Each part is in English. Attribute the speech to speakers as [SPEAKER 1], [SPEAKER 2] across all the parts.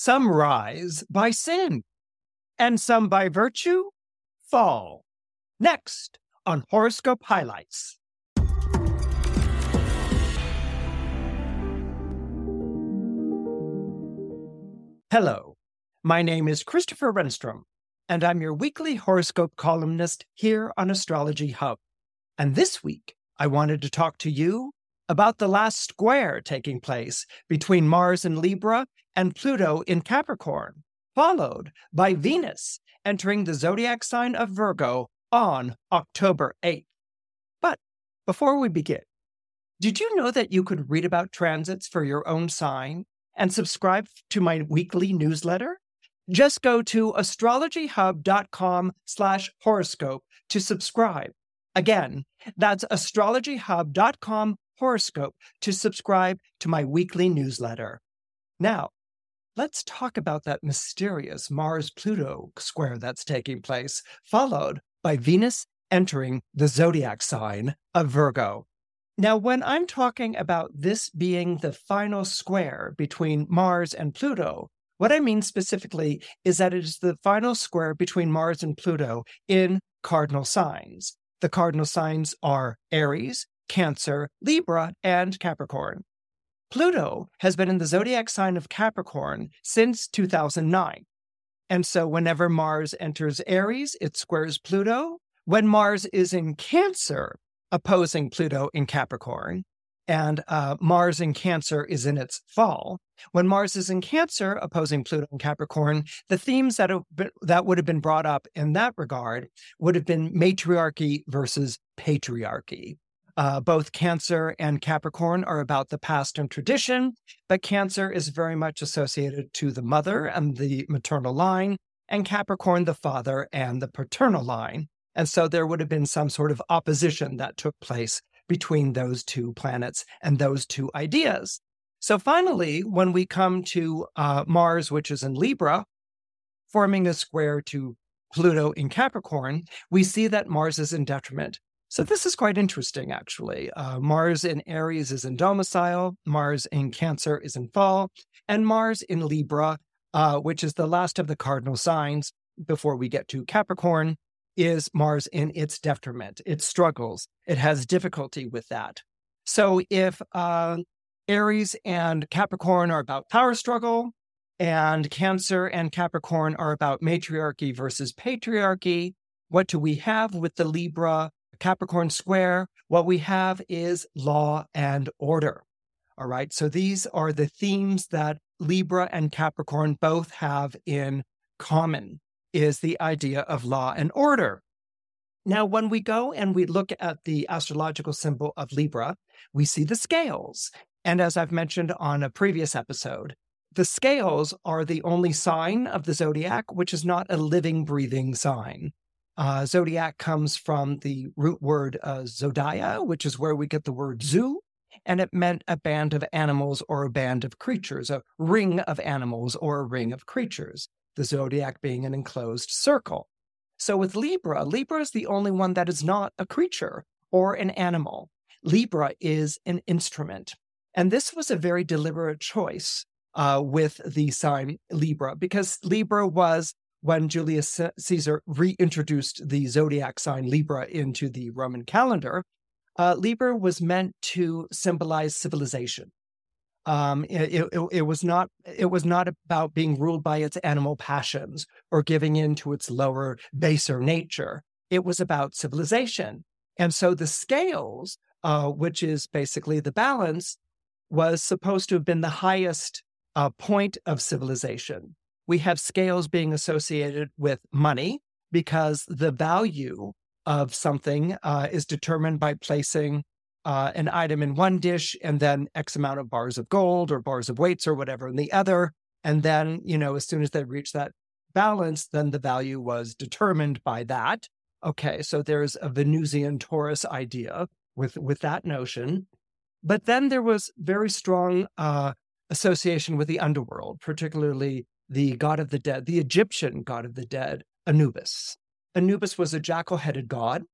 [SPEAKER 1] Some rise by sin, and some by virtue fall. Next on Horoscope Highlights. Hello, my name is Christopher Renstrom, and I'm your weekly horoscope columnist here on Astrology Hub. And this week, I wanted to talk to you about the last square taking place between Mars and Libra and Pluto in Capricorn, followed by Venus entering the zodiac sign of Virgo on October 8th. But before we begin, did you know that you could read about transits for your own sign and subscribe to my weekly newsletter? Just go to astrologyhub.com slash horoscope to subscribe. Again, that's astrologyhub.com horoscope to subscribe to my weekly newsletter. Now, let's talk about that mysterious Mars Pluto square that's taking place, followed by Venus entering the zodiac sign of Virgo. Now, when I'm talking about this being the final square between Mars and Pluto, what I mean specifically is that it is the final square between Mars and Pluto in cardinal signs. The cardinal signs are Aries, Cancer, Libra, and Capricorn. Pluto has been in the zodiac sign of Capricorn since 2009. And so whenever Mars enters Aries, it squares Pluto. When Mars is in Cancer, opposing Pluto in Capricorn, and uh, Mars in Cancer is in its fall. When Mars is in Cancer, opposing Pluto in Capricorn, the themes that been, that would have been brought up in that regard would have been matriarchy versus patriarchy. Uh, both Cancer and Capricorn are about the past and tradition, but Cancer is very much associated to the mother and the maternal line, and Capricorn, the father and the paternal line. And so there would have been some sort of opposition that took place between those two planets and those two ideas. So finally, when we come to uh, Mars, which is in Libra, forming a square to Pluto in Capricorn, we see that Mars is in detriment. So this is quite interesting, actually. Uh, Mars in Aries is in domicile, Mars in Cancer is in fall, and Mars in Libra, uh, which is the last of the cardinal signs before we get to Capricorn, is Mars in its detriment. It struggles. It has difficulty with that. So if uh, Aries and Capricorn are about power struggle, and Cancer and Capricorn are about matriarchy versus patriarchy, what do we have with the Libra Capricorn square? What we have is law and order. All right. So these are the themes that Libra and Capricorn both have in common is the idea of law and order. Now, when we go and we look at the astrological symbol of Libra, we see the scales. And as I've mentioned on a previous episode, the scales are the only sign of the zodiac which is not a living, breathing sign. Uh, zodiac comes from the root word uh, zodia, which is where we get the word zoo, and it meant a band of animals or a band of creatures, a ring of animals or a ring of creatures the zodiac being an enclosed circle. So with Libra, Libra is the only one that is not a creature or an animal. Libra is an instrument. And this was a very deliberate choice uh, with the sign Libra, because Libra was when Julius Caesar reintroduced the zodiac sign Libra into the Roman calendar. Uh, Libra was meant to symbolize civilization. Um, it, it, it, was not it was not about being ruled by its animal passions or giving in to its lower, baser nature. It was about civilization. And so the scales, uh, which is basically the balance, was supposed to have been the highest uh, point of civilization. We have scales being associated with money because the value of something uh, is determined by placing uh, an item in one dish and then X amount of bars of gold or bars of weights or whatever in the other. And then, you know, as soon as they reach that balance, then the value was determined by that. Okay, so there's a Venusian Taurus idea with with that notion. But then there was very strong uh, association with the underworld, particularly the god of the dead, the Egyptian god of the dead, Anubis. Anubis was a jackal headed god.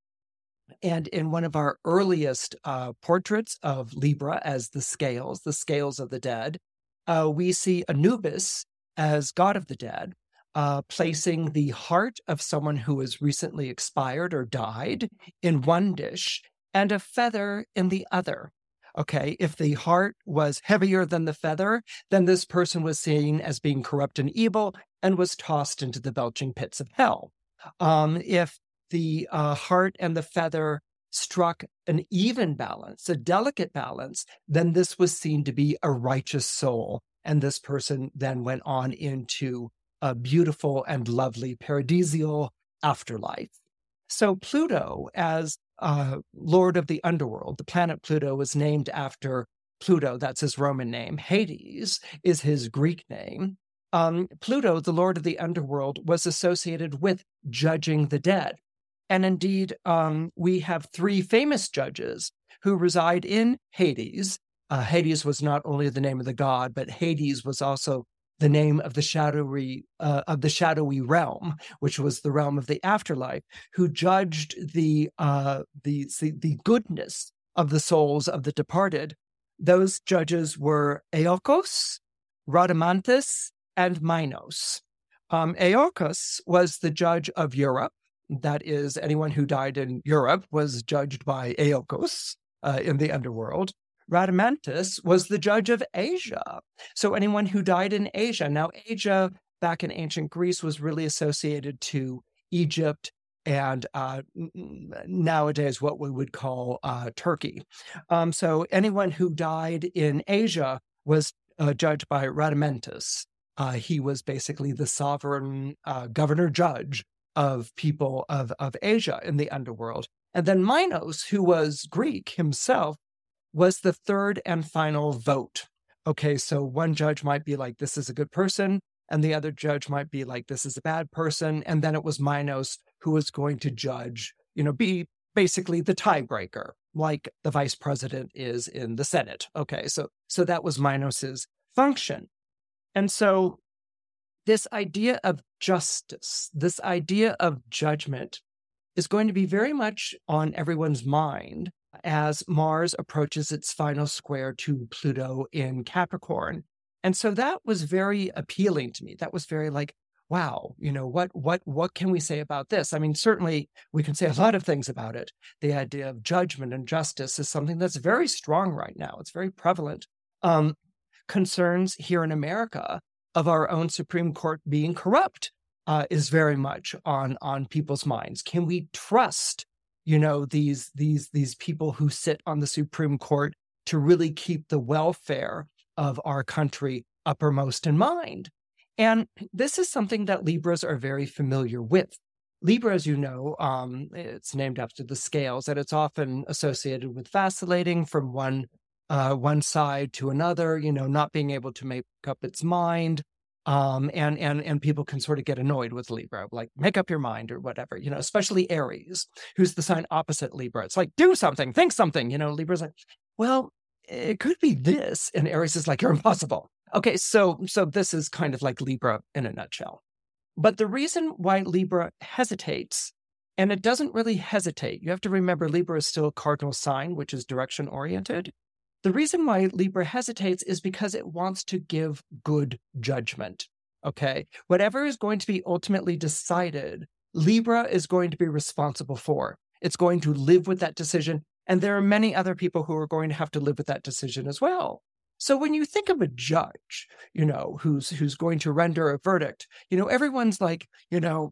[SPEAKER 1] And in one of our earliest uh, portraits of Libra as the scales, the scales of the dead, uh, we see Anubis as god of the dead, uh, placing the heart of someone who has recently expired or died in one dish and a feather in the other. Okay, if the heart was heavier than the feather, then this person was seen as being corrupt and evil and was tossed into the belching pits of hell. Um, if the uh, heart and the feather struck an even balance, a delicate balance, then this was seen to be a righteous soul. And this person then went on into a beautiful and lovely paradisial afterlife. So Pluto, as uh, Lord of the Underworld. The planet Pluto was named after Pluto, that's his Roman name. Hades is his Greek name. Um, Pluto, the Lord of the Underworld, was associated with judging the dead. And indeed, um, we have three famous judges who reside in Hades. Uh, Hades was not only the name of the god, but Hades was also the name of the shadowy uh, of the shadowy realm, which was the realm of the afterlife, who judged the uh, the, the goodness of the souls of the departed. Those judges were Aeacus, Rhadamanthus, and Minos. Um, was the judge of Europe. That is, anyone who died in Europe was judged by Aeacus uh, in the underworld. Rhadamanthus was the judge of Asia. So anyone who died in Asia. Now, Asia back in ancient Greece was really associated to Egypt and uh, nowadays what we would call uh, Turkey. Um, so anyone who died in Asia was uh, judged by Rhadamanthus. Uh, he was basically the sovereign uh, governor judge of people of, of Asia in the underworld. And then Minos, who was Greek himself, was the third and final vote. Okay, so one judge might be like, this is a good person, and the other judge might be like, this is a bad person. And then it was Minos who was going to judge, you know, be basically the tiebreaker, like the vice president is in the Senate. Okay, so so that was Minos's function. And so this idea of justice, this idea of judgment is going to be very much on everyone's mind as Mars approaches its final square to Pluto in Capricorn. And so that was very appealing to me. That was very like, wow, you know, what what what can we say about this? I mean, certainly we can say a lot of things about it. The idea of judgment and justice is something that's very strong right now. It's very prevalent. Um, concerns here in America of our own Supreme Court being corrupt uh, is very much on on people's minds. Can we trust you know these these these people who sit on the supreme court to really keep the welfare of our country uppermost in mind. And this is something that libras are very familiar with. Libra as you know um, it's named after the scales and it's often associated with vacillating from one uh, one side to another you know not being able to make up its mind um, and and and people can sort of get annoyed with Libra, like make up your mind or whatever, you know. Especially Aries, who's the sign opposite Libra. It's like do something, think something, you know. Libra's like, well, it could be this, and Aries is like, you're impossible. Okay, so so this is kind of like Libra in a nutshell. But the reason why Libra hesitates, and it doesn't really hesitate, you have to remember Libra is still a cardinal sign, which is direction oriented. The reason why Libra hesitates is because it wants to give good judgment. Okay. Whatever is going to be ultimately decided, Libra is going to be responsible for. It's going to live with that decision. And there are many other people who are going to have to live with that decision as well. So when you think of a judge, you know, who's who's going to render a verdict, you know, everyone's like, you know,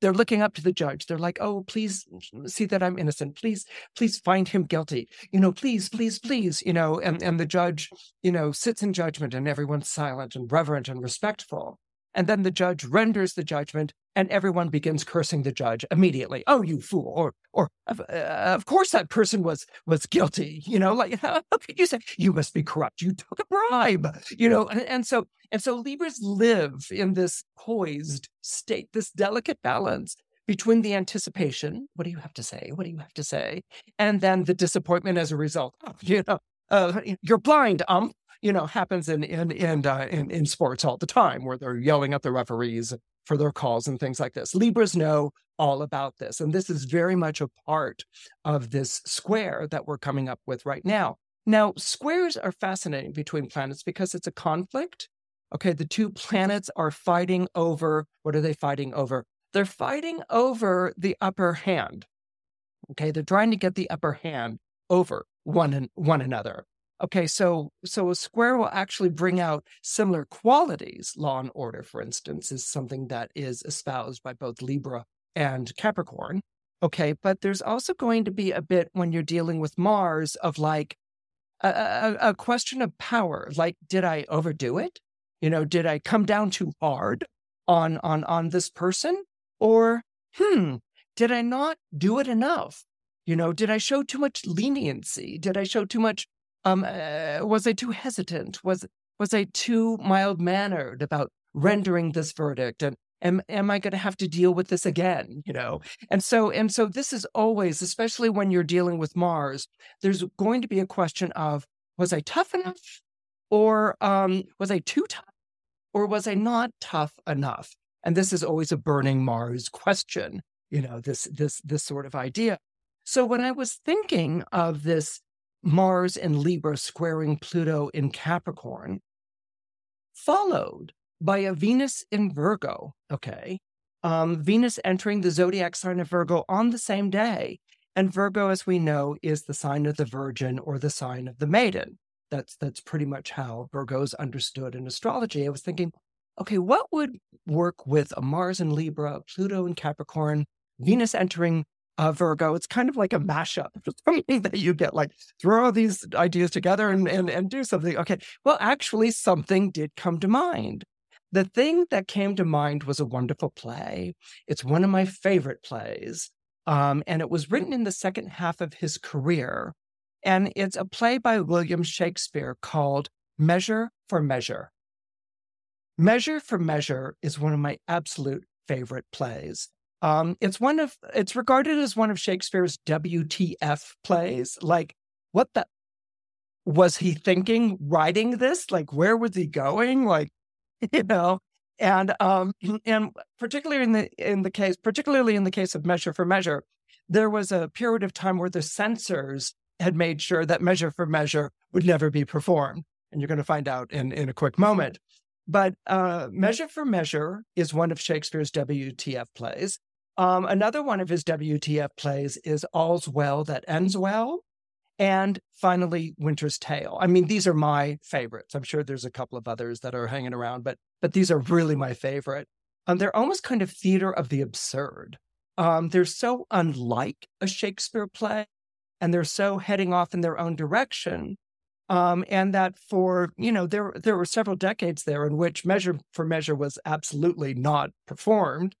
[SPEAKER 1] they're looking up to the judge. They're like, oh, please see that I'm innocent. Please, please find him guilty. You know, please, please, please, you know, and, and the judge, you know, sits in judgment and everyone's silent and reverent and respectful. And then the judge renders the judgment and everyone begins cursing the judge immediately. Oh, you fool. Or, or of, uh, of course that person was, was guilty. You know, like, how, could you say you must be corrupt? You took a bribe, you know? And, and so And so Libras live in this poised state, this delicate balance between the anticipation, what do you have to say? What do you have to say? And then the disappointment as a result. Oh, you know, uh, you're blind, um, you know, happens in in in, uh, in in sports all the time, where they're yelling at the referees for their calls and things like this. Libras know all about this, and this is very much a part of this square that we're coming up with right now. Now, squares are fascinating between planets because it's a conflict. Okay, the two planets are fighting over what are they fighting over? They're fighting over the upper hand. Okay, they're trying to get the upper hand over one and one another. Okay, so so a square will actually bring out similar qualities. Law and order, for instance, is something that is espoused by both Libra and Capricorn. Okay, but there's also going to be a bit when you're dealing with Mars of like a, a, a question of power. Like, did I overdo it? You know, did I come down too hard on on on this person? Or, hmm, did I not do it enough? You know, did I show too much leniency? Did I show too much um, uh, was I too hesitant? Was was I too mild mannered about rendering this verdict? And am am I going to have to deal with this again? You know, and so and so this is always, especially when you're dealing with Mars, there's going to be a question of was I tough enough, or um, was I too tough, or was I not tough enough? And this is always a burning Mars question. You know, this this this sort of idea. So when I was thinking of this Mars and Libra squaring Pluto in Capricorn, followed by a Venus in Virgo. Okay. Um, Venus entering the zodiac sign of Virgo on the same day. And Virgo, as we know, is the sign of the Virgin or the sign of the Maiden. That's that's pretty much how Virgo's understood in astrology. I was thinking, okay, what would work with a Mars in Libra, Pluto in Capricorn, Venus entering uh, Virgo. It's kind of like a mashup, that you get like throw all these ideas together and, and, and do something. Okay. Well, actually, something did come to mind. The thing that came to mind was a wonderful play. It's one of my favorite plays. Um, and it was written in the second half of his career. And it's a play by William Shakespeare called Measure for Measure. Measure for Measure is one of my absolute favorite plays. Um, it's one of it's regarded as one of Shakespeare's WTF plays. Like, what the was he thinking writing this? Like, where was he going? Like, you know, and um, and particularly in the in the case, particularly in the case of Measure for Measure, there was a period of time where the censors had made sure that Measure for Measure would never be performed, and you're going to find out in in a quick moment. But uh, Measure for Measure is one of Shakespeare's WTF plays. Um, another one of his WTF plays is All's Well That Ends Well. And finally, Winter's Tale. I mean, these are my favorites. I'm sure there's a couple of others that are hanging around, but but these are really my favorite. Um, they're almost kind of theater of the absurd. Um, they're so unlike a Shakespeare play, and they're so heading off in their own direction um, and that for you know there there were several decades there in which Measure for Measure was absolutely not performed,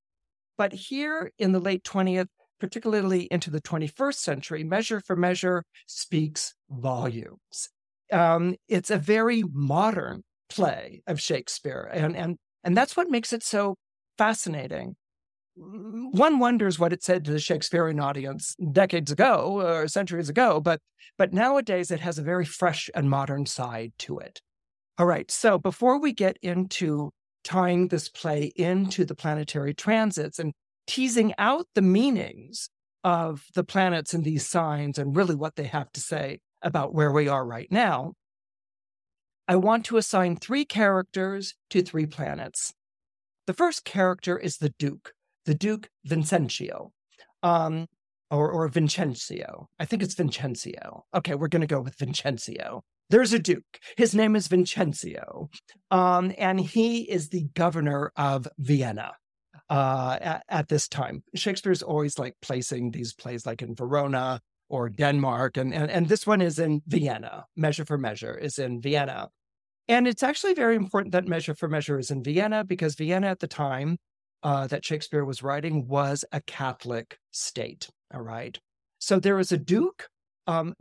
[SPEAKER 1] but here in the late twentieth, particularly into the twenty first century, Measure for Measure speaks volumes. Um, it's a very modern play of Shakespeare, and and and that's what makes it so fascinating one wonders what it said to the Shakespearean audience decades ago or centuries ago, but but nowadays it has a very fresh and modern side to it. All right, so before we get into tying this play into the planetary transits and teasing out the meanings of the planets and these signs and really what they have to say about where we are right now, I want to assign three characters to three planets. The first character is the Duke the Duke Vincentio, um, or, or Vincencio. I think it's Vincencio. Okay, we're going to go with Vincencio. There's a Duke. His name is Vincencio, um, and he is the governor of Vienna. Uh, at, at this time, Shakespeare's always like placing these plays like in Verona or Denmark, and, and and this one is in Vienna. Measure for Measure is in Vienna, and it's actually very important that Measure for Measure is in Vienna because Vienna at the time uh, that Shakespeare was writing was a Catholic state. All right. So there is a Duke, um,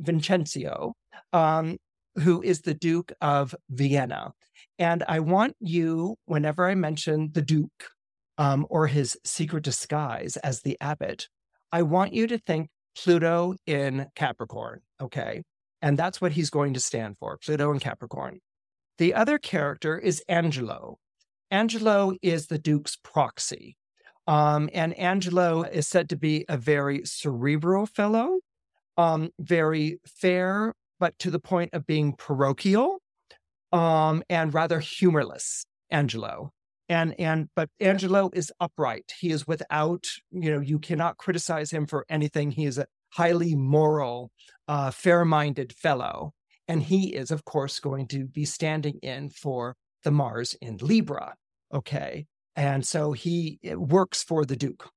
[SPEAKER 1] um, who is the Duke of Vienna. And I want you, whenever I mention the Duke um, or his secret disguise as the abbot, I want you to think Pluto in Capricorn. Okay. And that's what he's going to stand for Pluto in Capricorn. The other character is Angelo. Angelo is the Duke's proxy. Um, and Angelo is said to be a very cerebral fellow, um, very fair, but to the point of being parochial, um, and rather humorless. Angelo, and and but Angelo is upright. He is without, you know, you cannot criticize him for anything. He is a highly moral, uh, fair-minded fellow, and he is, of course, going to be standing in for the Mars in Libra. Okay, and so he works for the Duke.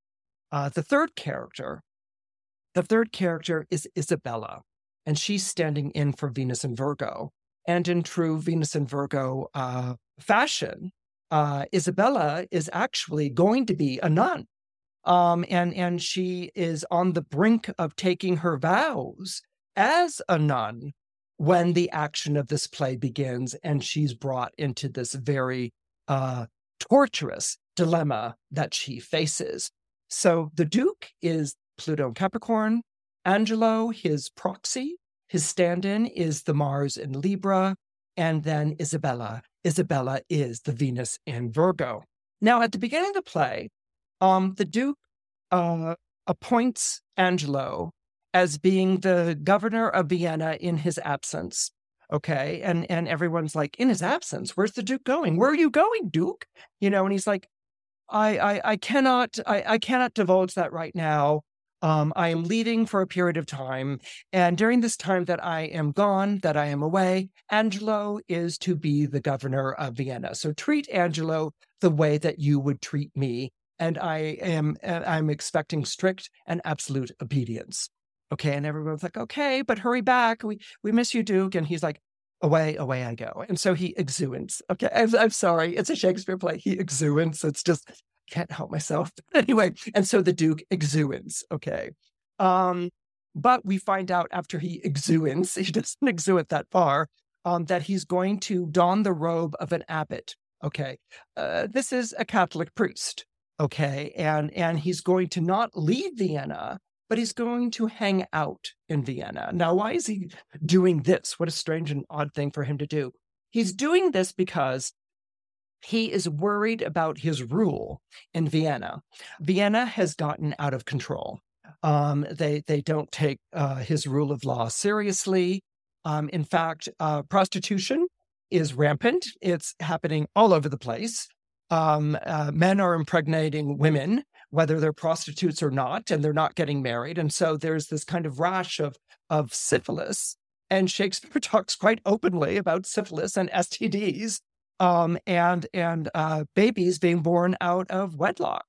[SPEAKER 1] Uh, the third character, the third character is Isabella, and she's standing in for Venus and Virgo. And in true Venus and Virgo uh, fashion, uh, Isabella is actually going to be a nun. Um, and, and she is on the brink of taking her vows as a nun when the action of this play begins and she's brought into this very uh, torturous dilemma that she faces. So the Duke is Pluto and Capricorn. Angelo, his proxy, his stand in is the Mars in Libra. And then Isabella. Isabella is the Venus in Virgo. Now, at the beginning of the play, um, the Duke uh, appoints Angelo as being the governor of Vienna in his absence. Okay. And and everyone's like, in his absence, where's the Duke going? Where are you going, Duke? You know, and he's like, I I, I cannot I, I cannot divulge that right now. Um, I am leaving for a period of time. And during this time that I am gone, that I am away, Angelo is to be the governor of Vienna. So treat Angelo the way that you would treat me. And I am uh, I'm expecting strict and absolute obedience. Okay. And everyone's like, okay, but hurry back. We we miss you, Duke. And he's like, away, away I go. And so he exeunts. Okay. I'm, I'm sorry. It's a Shakespeare play. He exeunts. It's just can't help myself. anyway, and so the Duke exeunts. Okay. Um, but we find out after he exeunts, he doesn't exeunt that far, um, that he's going to don the robe of an abbot. Okay. Uh, this is a Catholic priest. Okay. And and he's going to not leave Vienna, but he's going to hang out in Vienna. Now, why is he doing this? What a strange and odd thing for him to do. He's doing this because he is worried about his rule in Vienna. Vienna has gotten out of control. Um, they they don't take uh, his rule of law seriously. Um, in fact, uh, prostitution is rampant. It's happening all over the place. Um, uh, men are impregnating women, whether they're prostitutes or not, and they're not getting married. And so there's this kind of rash of of syphilis. And Shakespeare talks quite openly about syphilis and STDs um, and and uh, babies being born out of wedlock.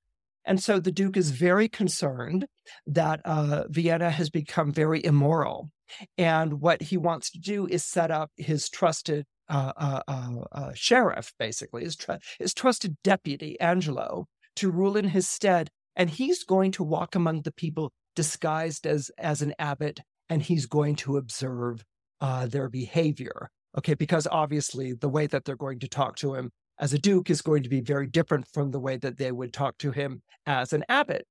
[SPEAKER 1] And so the Duke is very concerned that uh, Vienna has become very immoral. And what he wants to do is set up his trusted uh, uh, uh, uh sheriff, basically, his, tr- his trusted deputy, Angelo, to rule in his stead. And he's going to walk among the people disguised as, as an abbot, and he's going to observe their behavior. Okay, because obviously the way that they're going to talk to him as a duke is going to be very different from the way that they would talk to him as an abbot.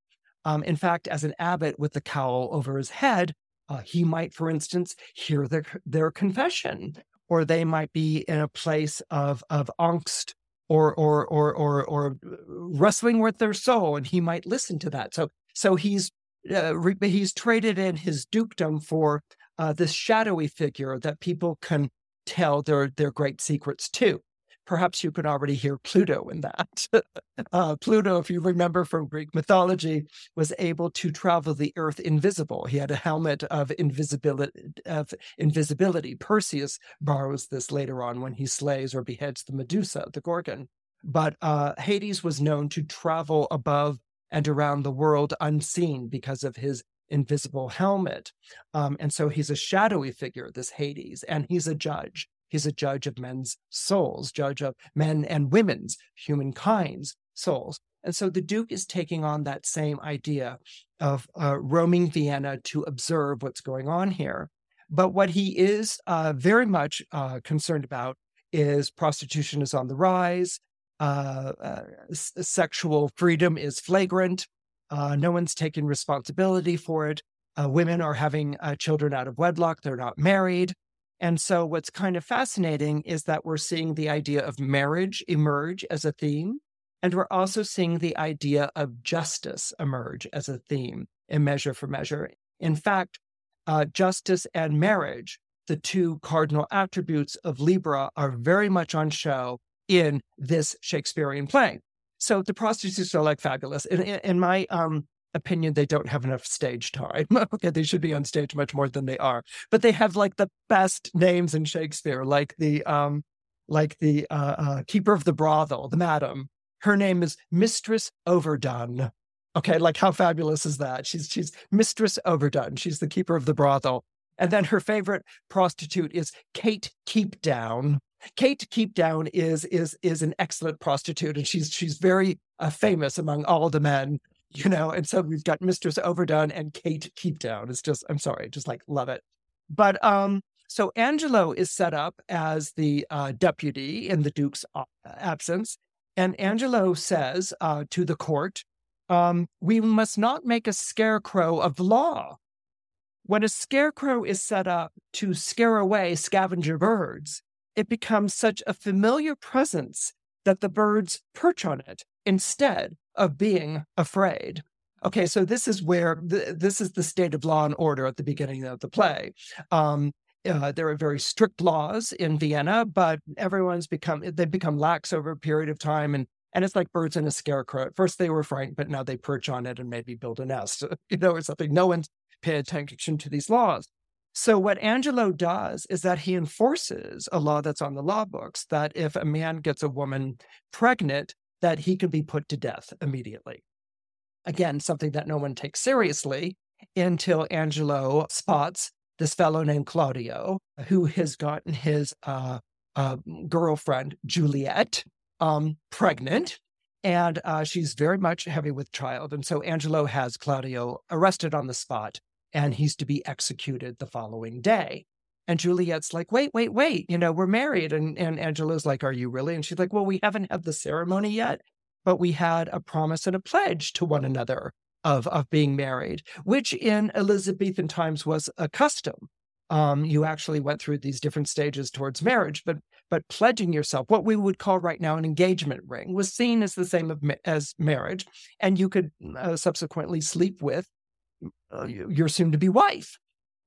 [SPEAKER 1] Um, in fact, as an abbot with the cowl over his head, uh, he might, for instance, hear their, their confession, or they might be in a place of, of angst or, or, or, or, or wrestling with their soul, and he might listen to that. So, so he's, uh, re- he's traded in his dukedom for uh, this shadowy figure that people can tell their their great secrets too. Perhaps you could already hear Pluto in that. uh, Pluto, if you remember from Greek mythology, was able to travel the earth invisible. He had a helmet of invisibility. Of invisibility. Perseus borrows this later on when he slays or beheads the Medusa, the Gorgon. But uh, Hades was known to travel above and around the world unseen because of his invisible helmet. Um, and so he's a shadowy figure, this Hades, and he's a judge. He's a judge of men's souls, judge of men and women's, humankind's souls. And so the Duke is taking on that same idea of uh, roaming Vienna to observe what's going on here. But what he is uh, very much uh, concerned about is prostitution is on the rise, uh, uh s- sexual freedom is flagrant, uh, no one's taking responsibility for it. Uh, women are having children out of wedlock, they're not married. And so, what's kind of fascinating is that we're seeing the idea of marriage emerge as a theme. And we're also seeing the idea of justice emerge as a theme in Measure for Measure. In fact, uh, justice and marriage, the two cardinal attributes of Libra, are very much on show in this Shakespearean play. So the prostitutes are like fabulous. In, in my um, opinion, they don't have enough stage time. okay, they should be on stage much more than they are. But they have like the best names in Shakespeare, like the um, like the uh, uh, keeper of the brothel, the madam. Her name is Mistress Overdone. Okay, like how fabulous is that? She's she's Mistress Overdone. She's the keeper of the brothel. And then her favorite prostitute is Kate Keepdown. Kate Keepdown is is is an excellent prostitute, and she's she's very uh, famous among all the men, you know. And so we've got Mistress Overdone and Kate Keepdown. It's just I'm sorry, just like love it. But um, so Angelo is set up as the uh, deputy in the Duke's uh, absence, and Angelo says uh, to the court um, we must not make a scarecrow of law. When a scarecrow is set up to scare away scavenger birds, it becomes such a familiar presence that the birds perch on it instead of being afraid. Okay, so this is where the, this is the state of law and order at the beginning of the play. Um, uh, there are very strict laws in Vienna, but everyone's become they've become lax over a period of time, and and it's like birds in a scarecrow. At first they were frightened, but now they perch on it and maybe build a nest, you know, or something. No one's paying attention to these laws. So what Angelo does is that he enforces a law that's on the law books that if a man gets a woman pregnant, that he can be put to death immediately. Again, something that no one takes seriously until Angelo spots this fellow named Claudio, who has gotten his uh, uh, girlfriend, Juliet, um, pregnant, and uh, she's very much heavy with child. And so Angelo has Claudio arrested on the spot, and he's to be executed the following day. And Juliet's like, wait, wait, wait, you know, we're married. And, and Angelo's like, are you really? And she's like, well, we haven't had the ceremony yet, but we had a promise and a pledge to one another of, of being married, which in Elizabethan times was a custom. Um, you actually went through these different stages towards marriage, but but pledging yourself, what we would call right now an engagement ring, was seen as the same as marriage, and you could uh, subsequently sleep with uh, your soon-to-be wife.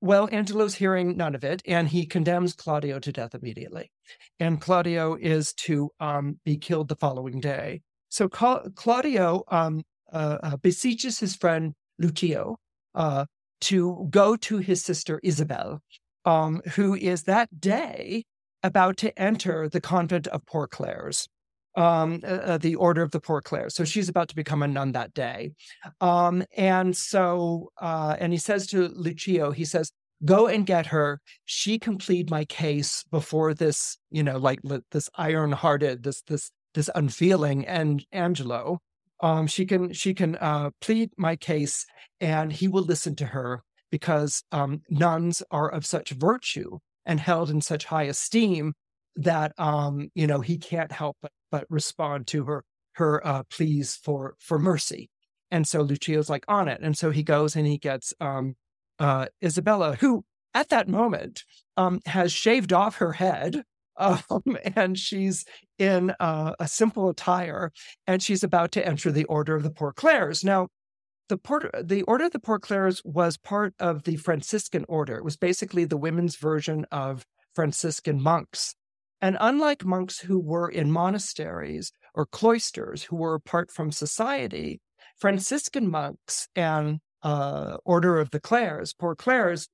[SPEAKER 1] Well, Angelo's hearing none of it, and he condemns Claudio to death immediately. And Claudio is to um, be killed the following day. So Claudio um, uh, uh, beseeches his friend Lucio uh, to go to his sister Isabel, um, who is that day about to enter the convent of Poor Clares, um, uh, uh, the order of the Poor Clares. So she's about to become a nun that day. Um, and so, uh, and he says to Lucio, he says, go and get her. She can plead my case before this, you know, like this iron hearted, this, this, this unfeeling and Angelo. Um, she can, she can uh, plead my case and he will listen to her because um, nuns are of such virtue and held in such high esteem that um, you know he can't help but, but respond to her her uh, pleas for for mercy. And so Lucio's like on it, and so he goes and he gets um, uh, Isabella, who at that moment um, has shaved off her head. Um, and she's in uh, a simple attire, and she's about to enter the Order of the Poor Clares. Now, the, Port- the Order of the Poor Clares was part of the Franciscan order. It was basically the women's version of Franciscan monks. And unlike monks who were in monasteries or cloisters who were apart from society, Franciscan monks and uh, Order of the Clares, Poor Clares,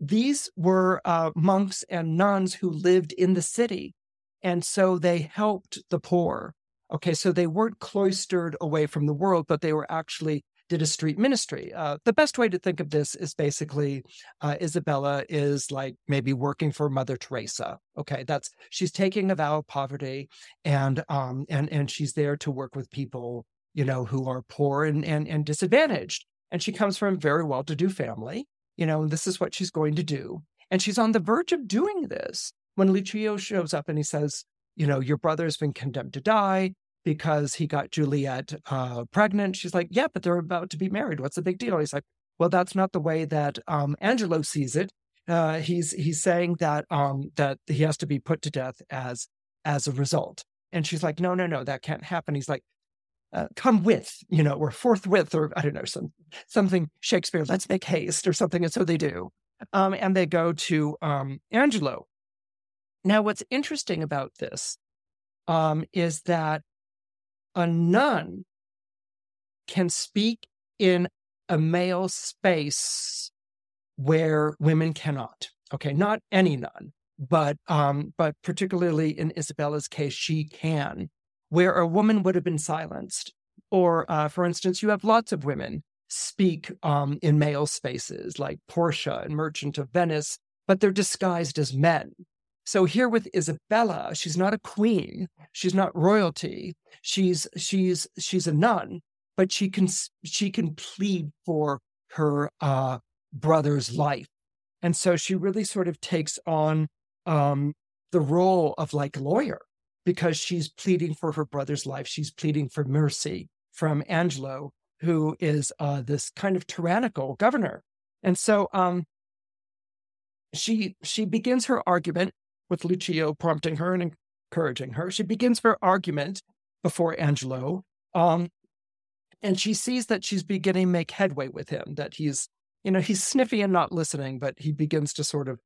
[SPEAKER 1] these were uh, monks and nuns who lived in the city. And so they helped the poor. Okay, so they weren't cloistered away from the world, but they were actually did a street ministry. Uh, the best way to think of this is basically uh, Isabella is like maybe working for Mother Teresa. Okay, that's she's taking a vow of poverty, and um and and she's there to work with people you know who are poor and and and disadvantaged. And she comes from a very well-to-do family. You know, this is what she's going to do. And she's on the verge of doing this when Lucio shows up and he says, You know, your brother's been condemned to die because he got Juliet uh, pregnant. She's like, Yeah, but they're about to be married. What's the big deal? He's like, Well, that's not the way that um, Angelo sees it. Uh, he's he's saying that um, that he has to be put to death as as a result. And she's like, No, no, no, that can't happen. He's like, uh, come with, you know, or forthwith, or I don't know, some something Shakespeare, let's make haste or something. And so they do. Um, and they go to um, Angelo. Now, what's interesting about this um, is that a nun can speak in a male space where women cannot. Okay, not any nun, but um, but particularly in Isabella's case, she can where a woman would have been silenced. Or, uh, for instance, you have lots of women speak um, in male spaces like Portia and Merchant of Venice, but they're disguised as men. So here with Isabella, she's not a queen, she's not royalty, she's she's she's a nun, but she can she can plead for her uh, brother's life, and so she really sort of takes on um, the role of like lawyer because she's pleading for her brother's life. She's pleading for mercy from Angelo, who is uh, this kind of tyrannical governor. And so um, she she begins her argument with Lucio prompting her and encouraging her. She begins her argument before Angelo. Um, and she sees that she's beginning to make headway with him, that he's, you know, he's sniffy and not listening, but he begins to sort of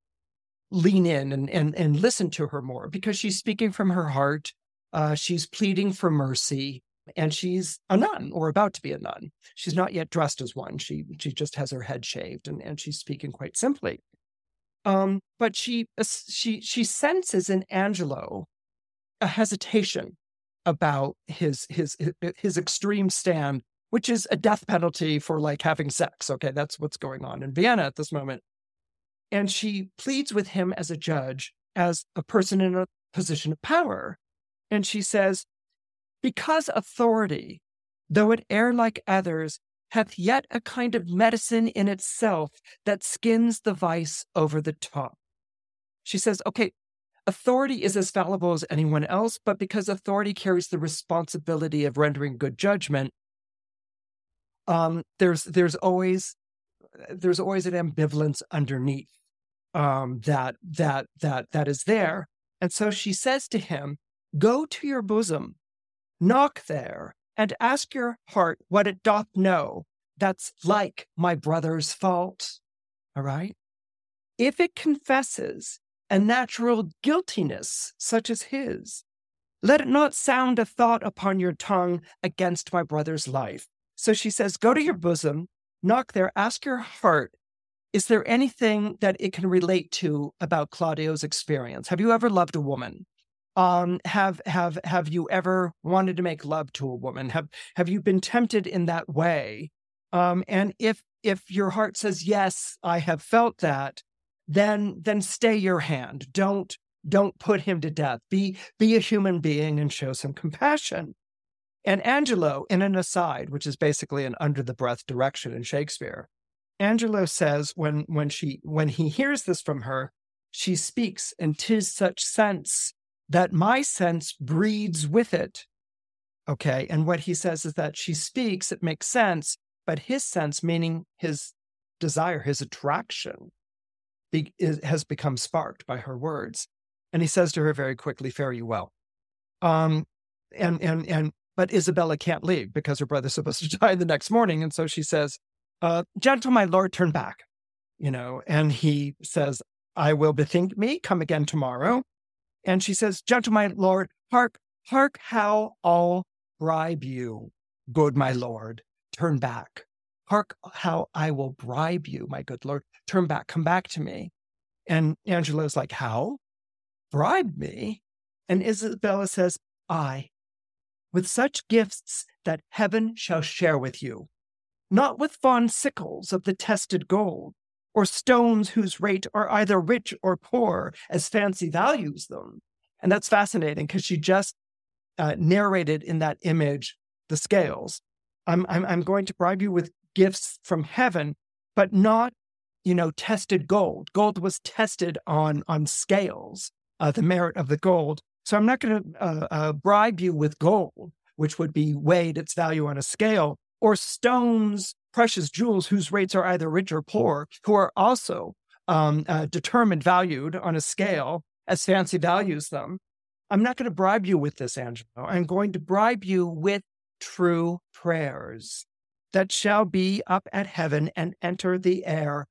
[SPEAKER 1] lean in and, and, and listen to her more because she's speaking from her heart. Uh, she's pleading for mercy and she's a nun or about to be a nun. She's not yet dressed as one. She, she just has her head shaved and, and she's speaking quite simply. Um, but she, uh, she, she senses in Angelo a hesitation about his, his, his extreme stand, which is a death penalty for like having sex. Okay. That's what's going on in Vienna at this moment. And she pleads with him as a judge, as a person in a position of power. And she says, Because authority, though it err like others, hath yet a kind of medicine in itself that skins the vice over the top. She says, okay, authority is as fallible as anyone else, but because authority carries the responsibility of rendering good judgment, um, there's there's always there's always an ambivalence underneath um, that that that that is there. And so she says to him, "Go to your bosom, knock there, and ask your heart what it doth know. That's like my brother's fault. All right. If it confesses a natural guiltiness such as his, let it not sound a thought upon your tongue against my brother's life. So she says, Go to your bosom, knock there, ask your heart is there anything that it can relate to about Claudio's experience? Have you ever loved a woman? Um, have have have you ever wanted to make love to a woman? Have have you been tempted in that way? Um, and if if your heart says yes, I have felt that, then then stay your hand. Don't don't put him to death. Be be a human being and show some compassion. And Angelo, in an aside, which is basically an under the breath direction in Shakespeare, Angelo says when when she when he hears this from her, she speaks, and tis such sense that my sense breeds with it. Okay. And what he says is that she speaks, it makes sense, but his sense, meaning his desire, his attraction, be, is, has become sparked by her words. And he says to her very quickly, Fare you well. Um, and and and but Isabella can't leave because her brother's supposed to die the next morning. And so she says, uh, gentle my lord, turn back, you know, and he says, I will bethink me, come again tomorrow. And she says, gentle my lord, hark, hark how I'll bribe you, good my lord, turn back. Hark how I will bribe you, my good lord, turn back, come back to me. And Angelo's like, how? Bribe me? And Isabella says, I, with such gifts that heaven shall share with you not with fond shekels of the tested gold, or stones whose rate are either rich or poor as fancy values them. And that's fascinating because she just uh, narrated in that image the scales. I'm, I'm, I'm going to bribe you with gifts from heaven, but not you know, tested gold. Gold was tested on on scales, uh, the merit of the gold. So I'm not going to uh, uh, bribe you with gold, which would be weighed its value on a scale, or stones, precious jewels whose rates are either rich or poor, who are also um, uh, determined, valued on a scale as fancy values them. I'm not going to bribe you with this, Angelo. I'm going to bribe you with true prayers that shall be up at heaven and enter the air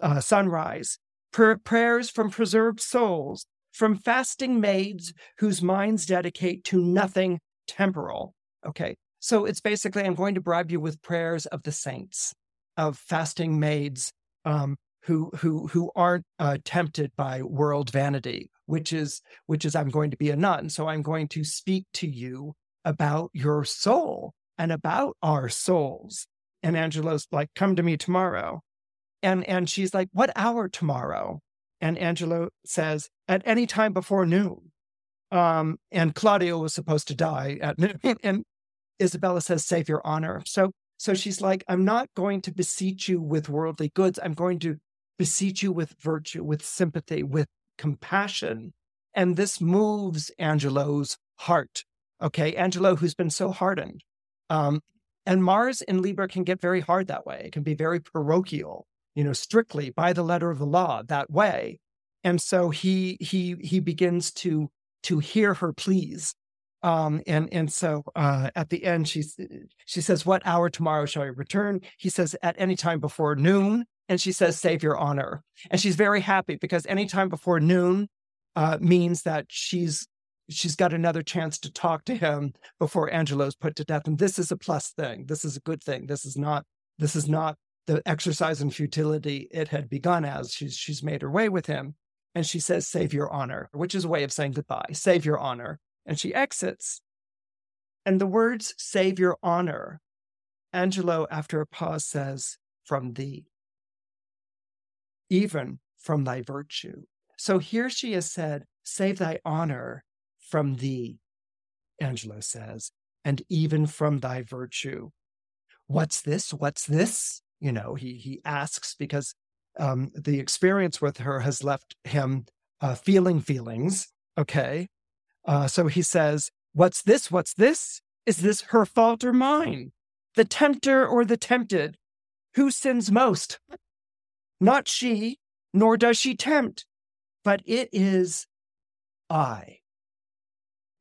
[SPEAKER 1] uh, sunrise. Pr- prayers from preserved souls, from fasting maids whose minds dedicate to nothing temporal. Okay. So it's basically, I'm going to bribe you with prayers of the saints, of fasting maids um, who, who, who aren't uh, tempted by world vanity, which is, which is, I'm going to be a nun. So I'm going to speak to you about your soul and about our souls. And Angelo's like, come to me tomorrow. And, and she's like, what hour tomorrow? And Angelo says, at any time before noon. Um, and Claudio was supposed to die at noon. And Isabella says, save your honor. So, so she's like, I'm not going to beseech you with worldly goods. I'm going to beseech you with virtue, with sympathy, with compassion. And this moves Angelo's heart Okay. Angelo, who's been so hardened. Um, and Mars in Libra can get very hard that way. It can be very parochial, you know, strictly by the letter of the law that way. And so he he he begins to to hear her pleas. Um, and and so uh, at the end, she's she says, "What hour tomorrow shall I return?" He says, "At any time before noon." And she says, "Save your honor." And she's very happy because any time before noon uh, means that she's she's got another chance to talk to him before Angelo's put to death. And this is a plus thing. This is a good thing. This is not this is not the exercise in futility it had begun as. She's she's made her way with him. And she says, save your honor, which is a way of saying goodbye. Save your honor. And she exits. And the words save your honor, Angelo, after a pause, says, from thee, even from thy virtue. So here she has said, save thy honor from thee, Angelo says, and even from thy virtue. What's this? What's this? You know, he he asks because um, the experience with her has left him uh, feeling feelings. Okay, uh, so he says, "What's this? What's this? Is this her fault or mine? The tempter or the tempted? Who sins most? Not she, nor does she tempt, but it is I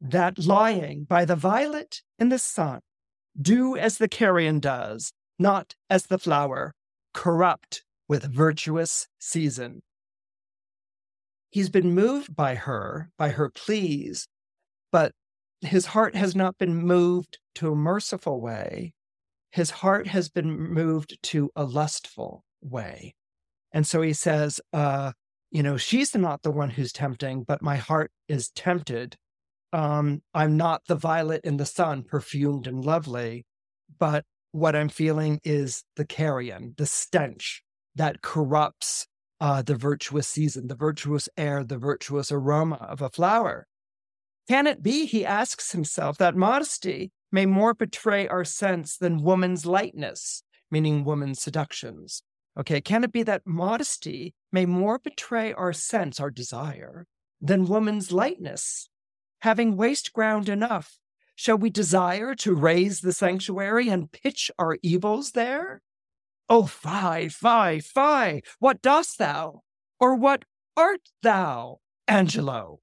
[SPEAKER 1] that lying by the violet in the sun, do as the carrion does, not as the flower, corrupt with virtuous season. He's been moved by her, by her pleas, but his heart has not been moved to a merciful way. His heart has been moved to a lustful way. And so he says, uh, you know, she's not the one who's tempting, but my heart is tempted um, I'm not the violet in the sun, perfumed and lovely, but what I'm feeling is the carrion, the stench that corrupts uh, the virtuous season, the virtuous air, the virtuous aroma of a flower. Can it be, he asks himself, that modesty may more betray our sense than woman's lightness, meaning woman's seductions? Okay, can it be that modesty may more betray our sense, our desire, than woman's lightness, having waste ground enough, shall we desire to raise the sanctuary and pitch our evils there? Oh, fie, fie, fie! What dost thou? Or what art thou, Angelo?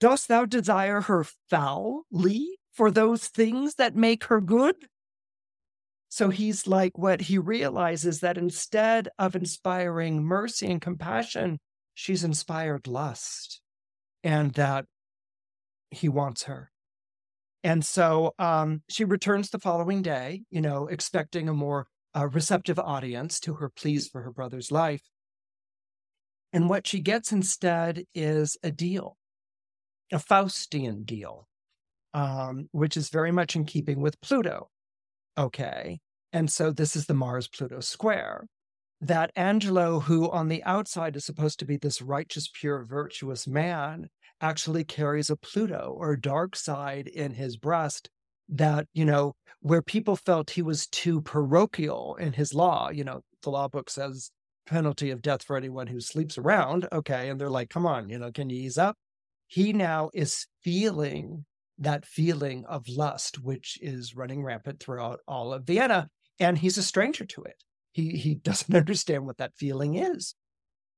[SPEAKER 1] Dost thou desire her foully for those things that make her good? So he's like, what he realizes that instead of inspiring mercy and compassion, she's inspired lust. And that he wants her. And so um, she returns the following day, you know, expecting a more uh, receptive audience to her pleas for her brother's life. And what she gets instead is a deal, a Faustian deal, um, which is very much in keeping with Pluto. Okay. And so this is the Mars Pluto square. That Angelo, who on the outside is supposed to be this righteous, pure, virtuous man, actually carries a Pluto or dark side in his breast that, you know, where people felt he was too parochial in his law, you know, the law book says penalty of death for anyone who sleeps around. Okay. And they're like, come on, you know, can you ease up? He now is feeling that feeling of lust, which is running rampant throughout all of Vienna. And he's a stranger to it. He, he doesn't understand what that feeling is.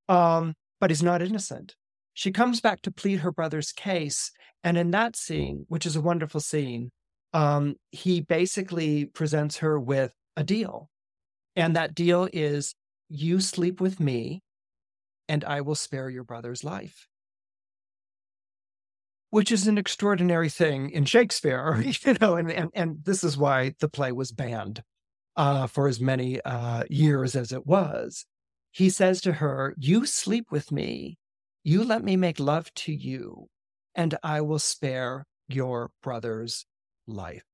[SPEAKER 1] Um, but he's not innocent. She comes back to plead her brother's case. And in that scene, which is a wonderful scene, um, he basically presents her with a deal. And that deal is you sleep with me, and I will spare your brother's life. Which is an extraordinary thing in Shakespeare, you know, and, and, and this is why the play was banned uh, for as many uh, years as it was. He says to her, You sleep with me, you let me make love to you, and I will spare your brother's life.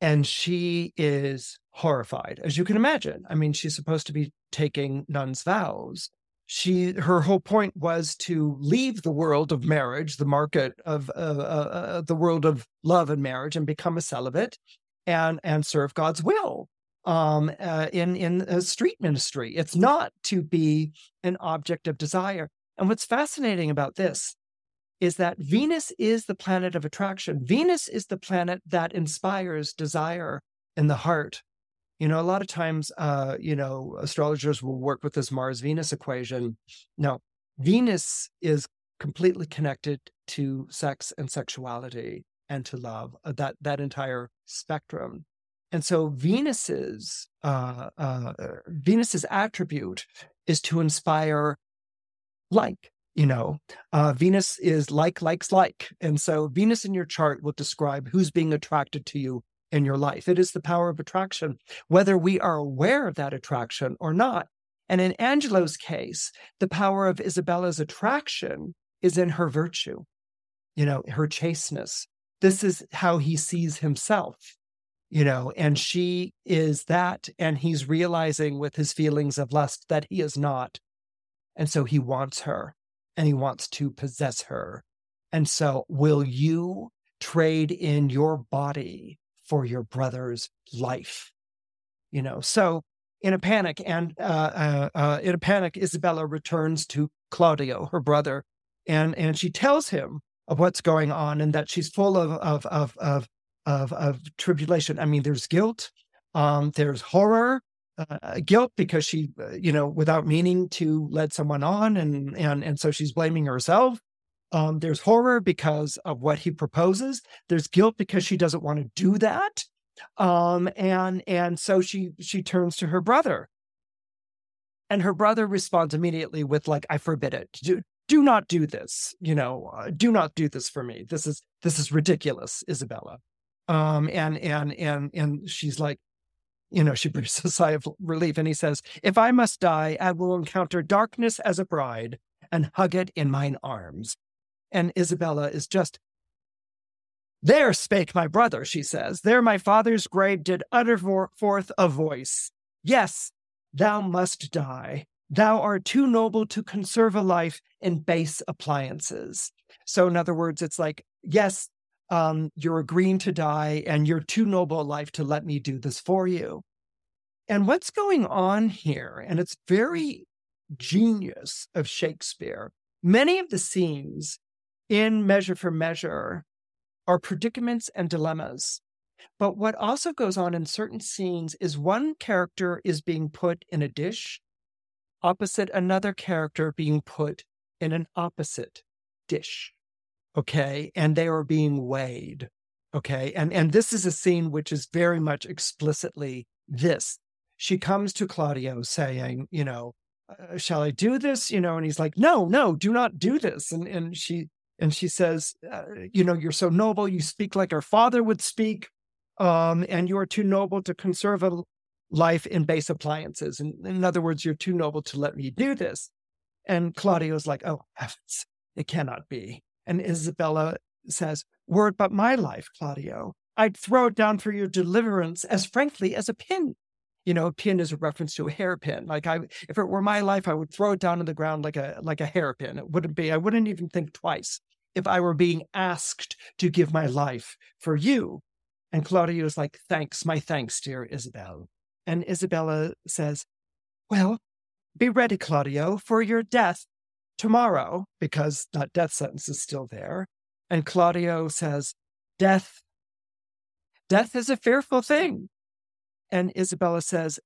[SPEAKER 1] And she is horrified, as you can imagine. I mean, she's supposed to be taking nun's vows. She, her whole point was to leave the world of marriage, the market of uh, uh, uh, the world of love and marriage, and become a celibate, and and serve God's will um, uh, in in street ministry. It's not to be an object of desire. And what's fascinating about this is that Venus is the planet of attraction. Venus is the planet that inspires desire in the heart. You know, a lot of times, uh, you know, astrologers will work with this Mars Venus equation. Now, Venus is completely connected to sex and sexuality and to love, uh, that, that entire spectrum. And so Venus's uh, uh, Venus's attribute is to inspire like you know uh, venus is like likes like and so venus in your chart will describe who's being attracted to you in your life. It is the power of attraction whether we are aware of that attraction or not. And in angelo's case the power of isabella's attraction is in her virtue you know her chasteness. This is how he sees himself you know and she is that and he's realizing with his feelings of lust that he is not. And so he wants her and he wants to possess her. And so, will you trade in your body for your brother's life? You know, so in a panic, and uh, uh, uh, in a panic, Isabella returns to Claudio, her brother, and and she tells him of what's going on and that she's full of of of of of, of tribulation. I mean, there's guilt, um, there's horror, uh, guilt because she, uh, you know, without meaning to led someone on, and and and so she's blaming herself. Um, there's horror because of what he proposes. There's guilt because she doesn't want to do that, um, and and so she she turns to her brother, and her brother responds immediately with like, "I forbid it. Do do not do this. You know, uh, do not do this for me. This is this is ridiculous, Isabella." Um, and and and and she's like, you know, she breathes a sigh of relief and he says, If I must die, I will encounter darkness as a bride and hug it in mine arms. And Isabella is just, There spake my brother, she says. There my father's grave did utter forth a voice. Yes, thou must die. Thou art too noble to conserve a life in base appliances. So, in other words, it's like, yes, um, you're agreeing to die and you're too noble a life to let me do this for you. And what's going on here, and it's very genius of Shakespeare, many of the scenes in Measure for Measure are predicaments and dilemmas. But what also goes on in certain scenes is one character is being put in a dish opposite another character being put in an opposite dish okay? And they are being weighed okay? And and this is a scene which is very much explicitly this. She comes to claudio saying you know uh, shall i do this? You know and he's like no no do not do this. And and she and she says uh, you know you're so noble you speak like our father would speak um and you are too noble to conserve a life in base appliances and in other words you're too noble to let me do this and claudio's like oh heavens it cannot be and Isabella says, Word but my life, Claudio. I'd throw it down for your deliverance as frankly as a pin. You know, a pin is a reference to a hairpin. Like I, if it were my life, I would throw it down on the ground like a like a hairpin. It wouldn't be. I wouldn't even think twice if I were being asked to give my life for you. And Claudio is like, thanks, my thanks, dear Isabel. And Isabella says, Well, be ready, Claudio, for your death tomorrow, because that death sentence is still there. And Claudio says, Death, death is a fearful thing. And Isabella says,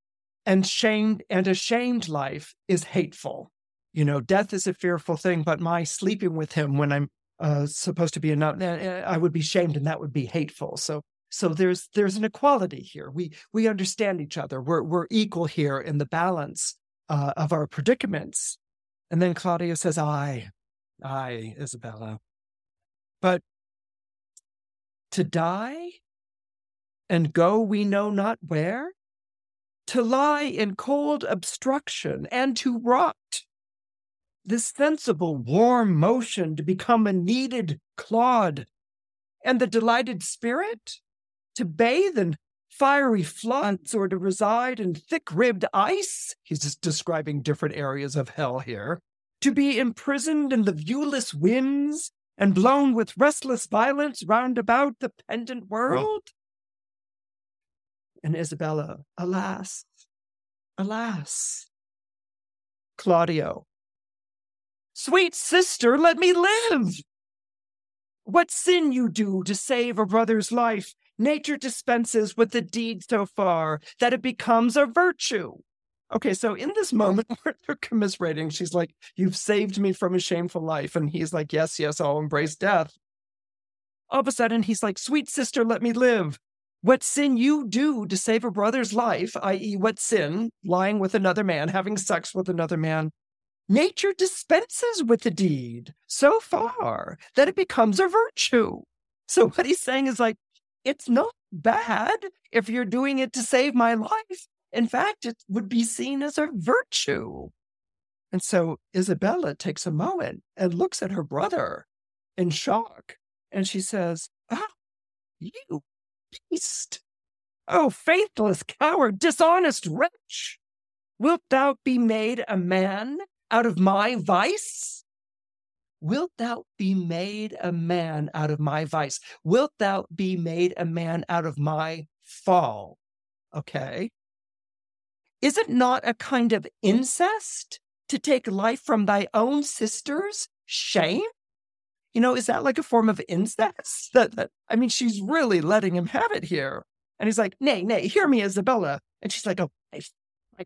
[SPEAKER 1] and shamed and a shamed life is hateful. You know, death is a fearful thing, but my sleeping with him when I'm uh, supposed to be enough, I would be shamed, and that would be hateful. So, so there's there's an equality here. We we understand each other. We're we're equal here in the balance uh, of our predicaments. And then Claudio says, "I, I, Isabella, but to die and go we know not where, to lie in cold obstruction and to rot." This sensible, warm motion to become a kneaded clod, and the delighted spirit to bathe in fiery floods or to reside in thick ribbed ice. He's just describing different areas of hell here. To be imprisoned in the viewless winds and blown with restless violence round about the pendant world? And Isabella, alas, alas. Claudio, Sweet sister, let me live! What sin you do to save a brother's life, nature dispenses with the deed so far that it becomes a virtue. Okay, so in this moment where they're commiserating, she's like, You've saved me from a shameful life. And he's like, Yes, yes, I'll embrace death. All of a sudden, he's like, Sweet sister, let me live. What sin you do to save a brother's life, i.e., what sin, lying with another man, having sex with another man, nature dispenses with the deed so far that it becomes a virtue. So what he's saying is like, it's not bad if you're doing it to save my life. In fact, it would be seen as a virtue. And so Isabella takes a moment and looks at her brother in shock. And she says, Oh, you beast! Oh, faithless coward, dishonest wretch! Wilt thou be made a man out of my vice? Wilt thou be made a man out of my vice? Wilt thou be made a man out of my fall? Okay. Is it not a kind of incest to take life from thy own sisters? Shame? You know, is that like a form of incest? That, that I mean, she's really letting him have it here. And he's like, nay, nay, hear me, Isabella. And she's like, oh,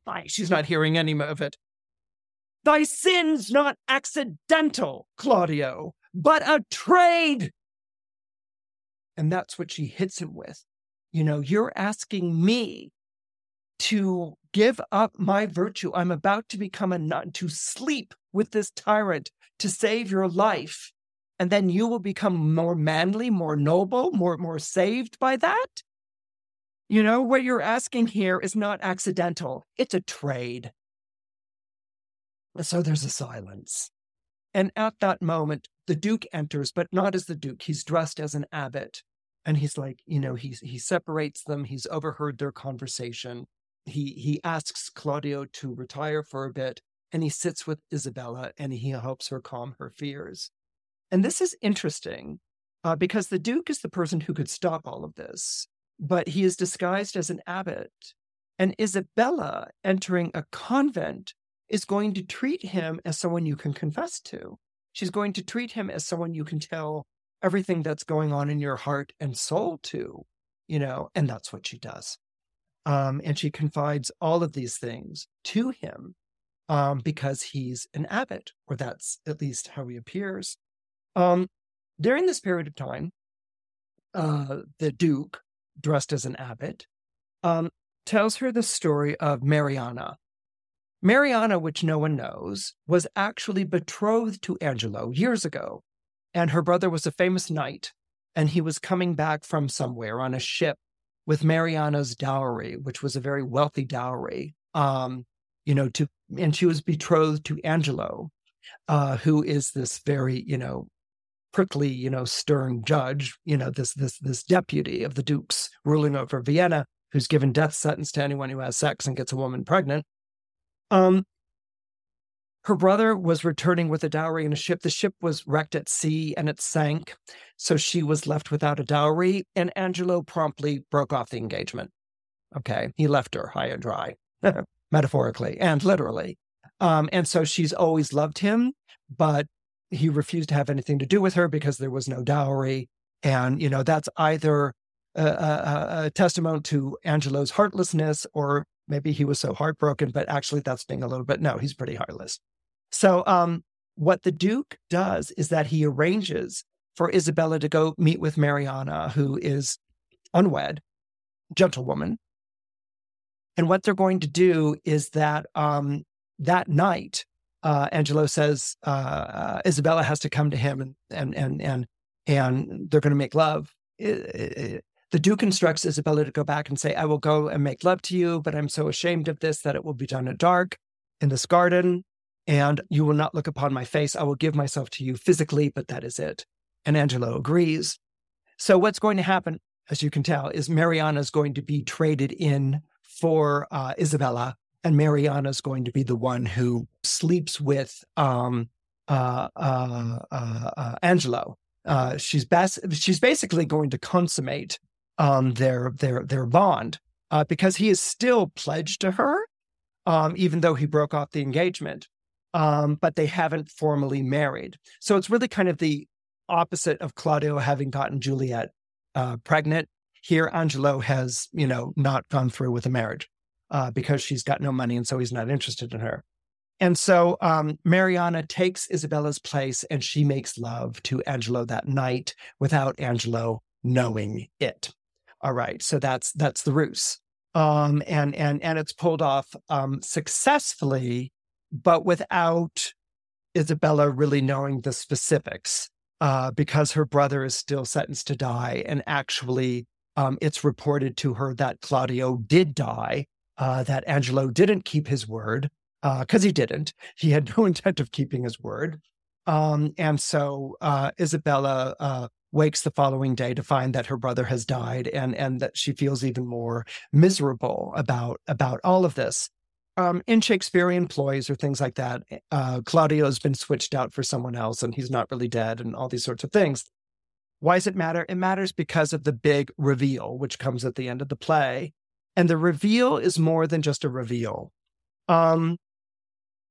[SPEAKER 1] fine. She's not hearing any of it. Thy sin's not accidental, Claudio, but a trade. And that's what she hits him with. You know, you're asking me to give up my virtue. I'm about to become a nun, to sleep with this tyrant, to save your life. And then you will become more manly, more noble, more, more saved by that. You know, what you're asking here is not accidental, it's a trade. So there's a silence. And at that moment, the Duke enters, but not as the Duke. He's dressed as an abbot. And he's like, you know, he's, he separates them. He's overheard their conversation. He, he asks Claudio to retire for a bit, and he sits with Isabella and he helps her calm her fears. And this is interesting uh, because the Duke is the person who could stop all of this, but he is disguised as an abbot. And Isabella entering a convent is going to treat him as someone you can confess to. She's going to treat him as someone you can tell everything that's going on in your heart and soul to, you know, and that's what she does. Um, and she confides all of these things to him um, because he's an abbot, or that's at least how he appears. Um, during this period of time, uh, the Duke, dressed as an abbot, um, tells her the story of Mariana, Mariana, which no one knows, was actually betrothed to Angelo years ago. And her brother was a famous knight, and he was coming back from somewhere on a ship with Mariana's dowry, which was a very wealthy dowry. Um, you know, to and she was betrothed to Angelo, uh, who is this very, you know, prickly, you know, stern judge, you know, this this this deputy of the dukes ruling over Vienna, who's given death sentence to anyone who has sex and gets a woman pregnant. Um, her brother was returning with a dowry in a ship. The ship was wrecked at sea and it sank. So she was left without a dowry, and Angelo promptly broke off the engagement. Okay. He left her high and dry. metaphorically and literally. Um, and so she's always loved him, but he refused to have anything to do with her because there was no dowry. And, you know, that's either a, a, a testament to Angelo's heartlessness or maybe he was so heartbroken, but actually that's being a little bit, no, he's pretty heartless. So, um, what the Duke does is that he arranges for Isabella to go meet with Mariana, who is unwed, gentlewoman. And what they're going to do is that um, that night, uh, Angelo says uh, uh, Isabella has to come to him, and and and and and they're going to make love. The Duke instructs Isabella to go back and say, "I will go and make love to you, but I'm so ashamed of this that it will be done at dark in this garden, and you will not look upon my face. I will give myself to you physically, but that is it." And Angelo agrees. So what's going to happen, as you can tell, is Mariana is going to be traded in for uh, Isabella and Mariana is going to be the one who sleeps with um, uh, uh, uh, uh Angelo. Uh, she's bas- she's basically going to consummate um, their their their bond uh, because he is still pledged to her, um, even though he broke off the engagement. Um, but they haven't formally married. So it's really kind of the opposite of Claudio having gotten Juliet pregnant. Here, Angelo has, you know, not gone through with a marriage uh, because she's got no money and so he's not interested in her. And so um, Mariana takes Isabella's place and she makes love to Angelo that night without Angelo knowing it. All right, so that's that's the ruse, um, and and and it's pulled off um, successfully, but without Isabella really knowing the specifics, uh, because her brother is still sentenced to die, and actually, um, it's reported to her that Claudio did die, uh, that Angelo didn't keep his word because uh, he didn't. He had no intent of keeping his word. Um, and so uh, Isabella uh, wakes the following day to find that her brother has died, and and that she feels even more miserable about about all of this. Um, in Shakespearean ploys or things like that, uh, Claudio has been switched out for someone else, and he's not really dead, and all these sorts of things. Why does it matter? It matters because of the big reveal, which comes at the end of the play, and the reveal is more than just a reveal. Um,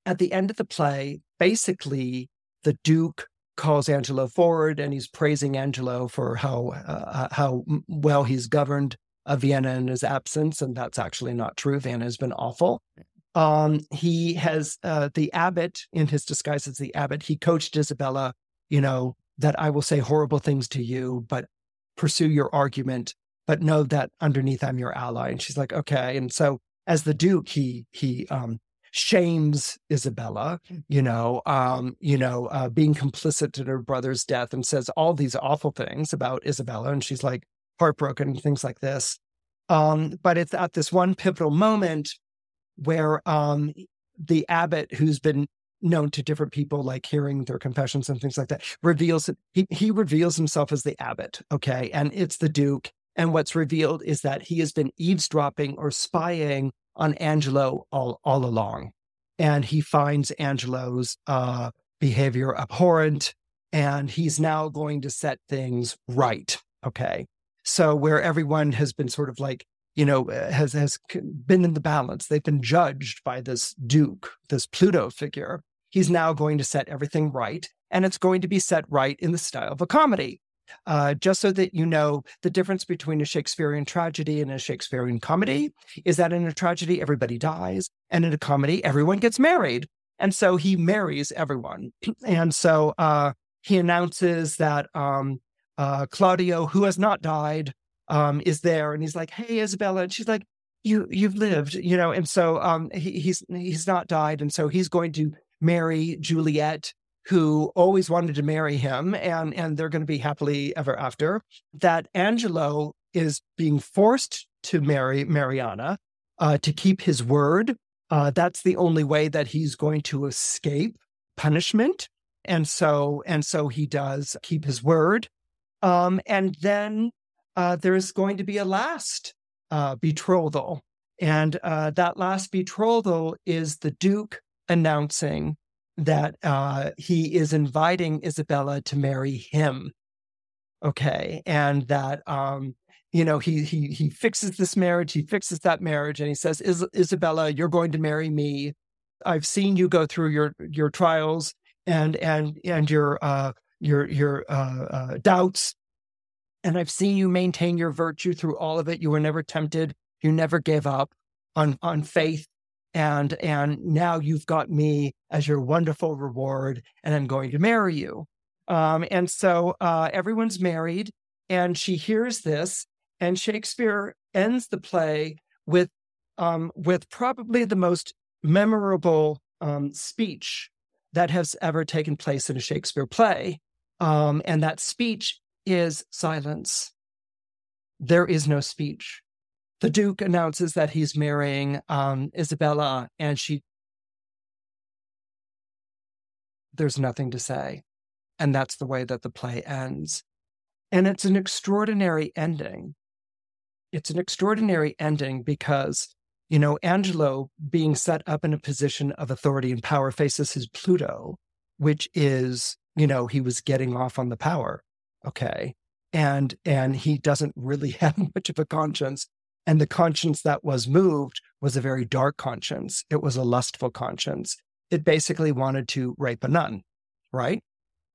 [SPEAKER 1] at the end of the play, basically, the Duke calls Angelo forward and he's praising Angelo for how uh, uh how well he's governed uh, Vienna in his absence, and that's actually not true. Vienna has been awful. Um, he has uh, the abbot in his disguise as the abbot. He coached Isabella, you know, that I will say horrible things to you, but pursue your argument but know that underneath I'm your ally. And she's like, okay. And so as the Duke, he he um shames Isabella, you know, um, you know, uh, being complicit in her brother's death and says all these awful things about Isabella. And she's like heartbroken and things like this. Um, but it's at this one pivotal moment where um the abbot who's been known to different people, like hearing their confessions and things like that, reveals he he reveals himself as the abbot. Okay. And it's the Duke. And what's revealed is that he has been eavesdropping or spying on Angelo all, all along. And he finds Angelo's uh, behavior abhorrent, and he's now going to set things right. Okay. So, where everyone has been sort of like, you know, uh, has, has been in the balance, they've been judged by this Duke, this Pluto figure. He's now going to set everything right. And it's going to be set right in the style of a comedy. Uh, just so that you know, the difference between a Shakespearean tragedy and a Shakespearean comedy is that in a tragedy, everybody dies, and in a comedy, everyone gets married. And so he marries everyone. And so uh, he announces that um, uh, Claudio, who has not died, um, is there, and he's like, "Hey, Isabella," and she's like, "You, you've lived," you know. And so um, he, he's he's not died, and so he's going to marry Juliet who always wanted to marry him and and they're going to be happily ever after that angelo is being forced to marry mariana uh, to keep his word uh, that's the only way that he's going to escape punishment and so and so he does keep his word um, and then uh, there's going to be a last uh, betrothal and uh, that last betrothal is the duke announcing that uh, he is inviting Isabella to marry him. Okay. And that um, you know, he he he fixes this marriage, he fixes that marriage, and he says, Is- Isabella, you're going to marry me. I've seen you go through your your trials and and and your uh your your uh, uh, doubts, and I've seen you maintain your virtue through all of it. You were never tempted. You never gave up on on faith, and and now you've got me as your wonderful reward, and I'm going to marry you. Um, and so uh, everyone's married, and she hears this, and Shakespeare ends the play with um, with probably the most memorable um, speech that has ever taken place in a Shakespeare play. Um, and that speech is silence. There is no speech. The Duke announces that he's marrying um, Isabella, and she. There's nothing to say. And that's the way that the play ends. And it's an extraordinary ending. It's an extraordinary ending because you know, Angelo being set up in a position of authority and power faces his Pluto, which is, you know, he was getting off on the power. Okay. And and he doesn't really have much of a conscience. And the conscience that was moved was a very dark conscience. It was a lustful conscience. It basically wanted to rape a nun, right?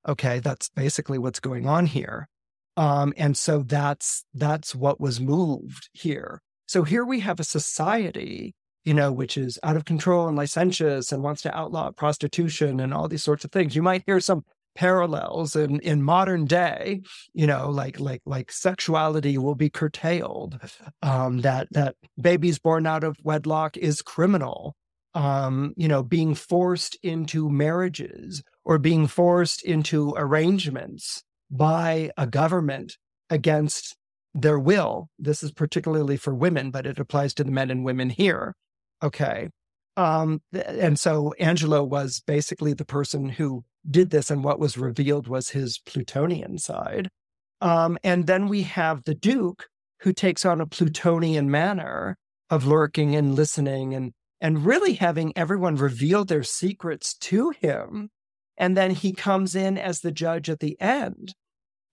[SPEAKER 1] Okay, that's basically what's going on here. Um, and so that's that's what was moved here. So here we have a society, you know, which is out of control and licentious and wants to outlaw prostitution and all these sorts of things. You might hear some parallels in, in modern day, you know, like like like sexuality will be curtailed, um, that that babies born out of wedlock is criminal, um, you know, being forced into marriages or being forced into arrangements by a government against their will. This is particularly for women, but it applies to the men and women here. Okay. Um, and so Angelo was basically the person who did this, and what was revealed was his Plutonian side. Um, and then we have the Duke, who takes on a Plutonian manner of lurking and listening and and really having everyone reveal their secrets to him. And then he comes in as the judge at the end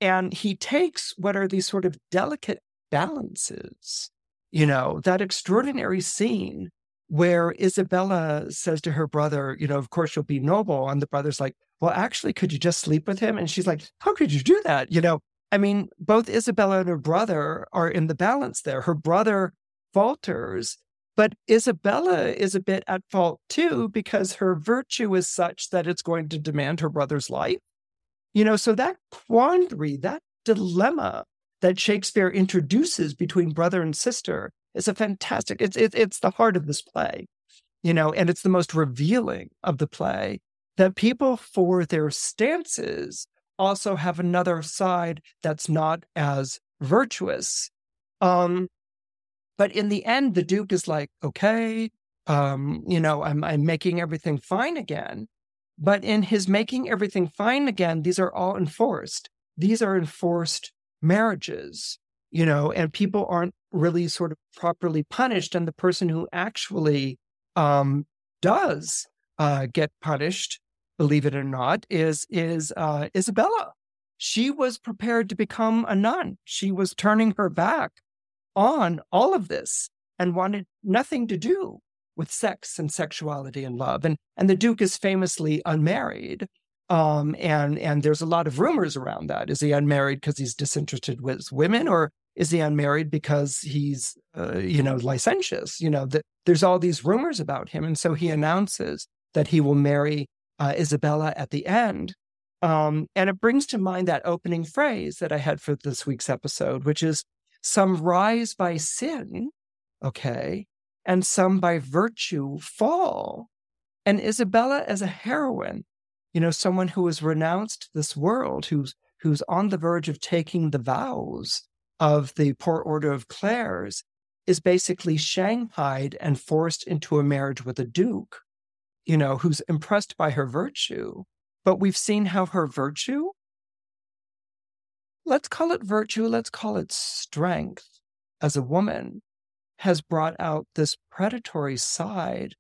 [SPEAKER 1] and he takes what are these sort of delicate balances, you know, that extraordinary scene where Isabella says to her brother, you know, of course you'll be noble. And the brother's like, well, actually, could you just sleep with him? And she's like, how could you do that? You know, I mean, both Isabella and her brother are in the balance there. Her brother falters, but Isabella is a bit at fault too, because her virtue is such that it's going to demand her brother's life. You know, so that quandary, that dilemma that Shakespeare introduces between brother and sister is a fantastic, it's, it, it's the heart of this play, you know, and it's the most revealing of the play that people for their stances also have another side that's not as virtuous. Um, but in the end, the Duke is like, okay, um, you know, I'm, I'm making everything fine again. But in his making everything fine again, these are all enforced. These are enforced marriages, you know, and people aren't really sort of properly punished. And the person who actually um, does uh, get punished, believe it or not, is is uh, Isabella. She was prepared to become a nun. She was turning her back on all of this and wanted nothing to do with sex and sexuality and love. And and the Duke is famously unmarried. Um, and and there's a lot of rumors around that. Is he unmarried because he's disinterested with women, or is he unmarried because he's uh, you know licentious? You know that there's all these rumors about him, and so he announces that he will marry uh, Isabella at the end. Um, and it brings to mind that opening phrase that I had for this week's episode, which is some rise by sin, okay, and some by virtue fall. And Isabella as a heroine, you know, someone who has renounced this world, who's who's on the verge of taking the vows of the poor order of Clares, is basically shanghaied and forced into a marriage with a duke, you know, who's impressed by her virtue. But we've seen how her virtue, let's call it virtue, let's call it strength as a woman, has brought out this predatory side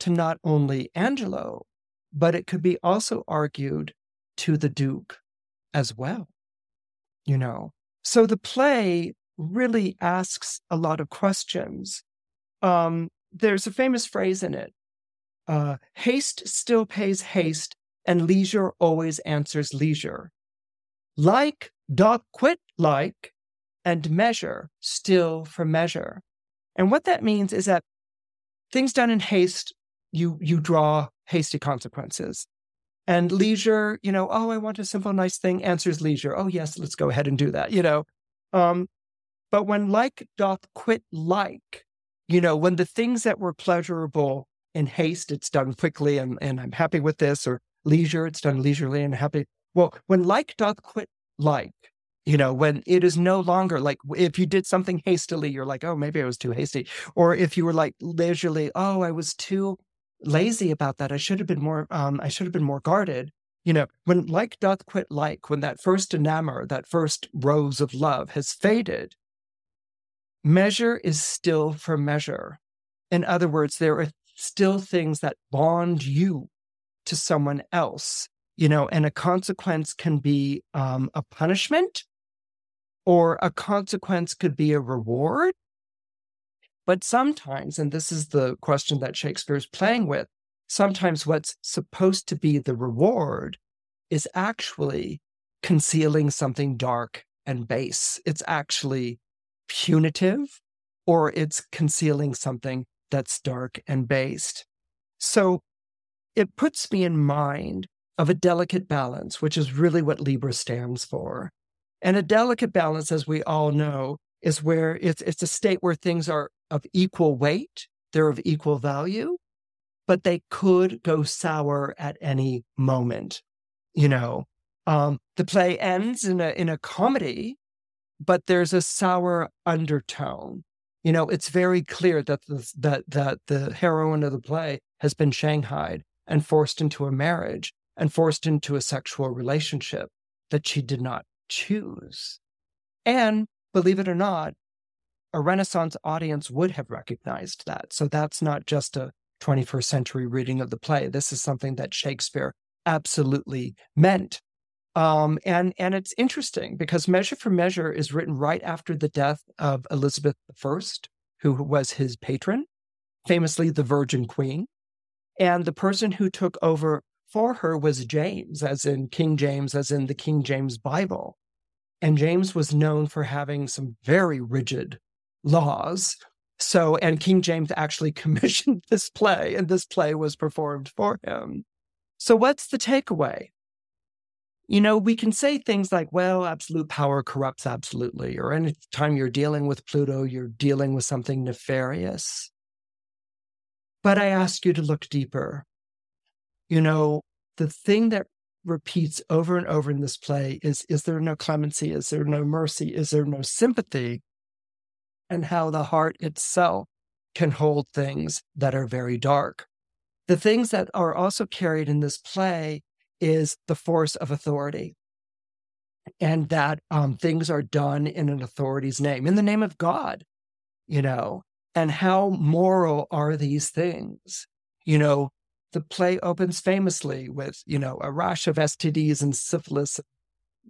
[SPEAKER 1] to not only Angelo, but it could be also argued to the Duke as well. You know, so the play really asks a lot of questions. Um, there's a famous phrase in it uh, haste still pays haste, and leisure always answers leisure. Like doth quit like, and measure still for measure. And what that means is that things done in haste, you you draw hasty consequences. And leisure, you know, oh, I want a simple, nice thing, answers leisure. Oh, yes, let's go ahead and do that, you know. Um, but when like doth quit like, you know, when the things that were pleasurable in haste, it's done quickly and, and I'm happy with this, or leisure, it's done leisurely and happy. Well, when like doth quit like, you know, when it is no longer like if you did something hastily, you're like, oh, maybe I was too hasty. Or if you were like leisurely, oh, I was too lazy about that. I should have been more, um, I should have been more guarded. You know, when like doth quit like, when that first enamor, that first rose of love has faded, measure is still for measure. In other words, there are still things that bond you to someone else, you know, and a consequence can be um, a punishment or a consequence could be a reward. But sometimes, and this is the question that Shakespeare's playing with, sometimes what's supposed to be the reward is actually concealing something dark and base. It's actually punitive or it's concealing something that's dark and based. So it puts me in mind of a delicate balance, which is really what Libra stands for. And a delicate balance, as we all know, is where it's, it's a state where things are of equal weight, they're of equal value, but they could go sour at any moment. You know, um, the play ends in a in a comedy, but there's a sour undertone you know, it's very clear that the, that that the heroine of the play has been shanghaied and forced into a marriage and forced into a sexual relationship that she did not choose. And believe it or not, a Renaissance audience would have recognized that. So that's not just a 21st century reading of the play. This is something that Shakespeare absolutely meant. Um, and and it's interesting because Measure for Measure is written right after the death of Elizabeth I, who was his patron, famously the Virgin Queen. And the person who took over for her was James, as in King James, as in the King James Bible. And James was known for having some very rigid laws. So, and King James actually commissioned this play, and this play was performed for him. So, what's the takeaway? You know, we can say things like, well, absolute power corrupts absolutely, or anytime you're dealing with Pluto, you're dealing with something nefarious. But I ask you to look deeper. You know, the thing that repeats over and over in this play is is there no clemency? Is there no mercy? Is there no sympathy? And how the heart itself can hold things that are very dark. The things that are also carried in this play is the force of authority and that um, things are done in an authority's name, in the name of God, you know, and how moral are these things? You know, the play opens famously with, you know, a rash of STDs and syphilis,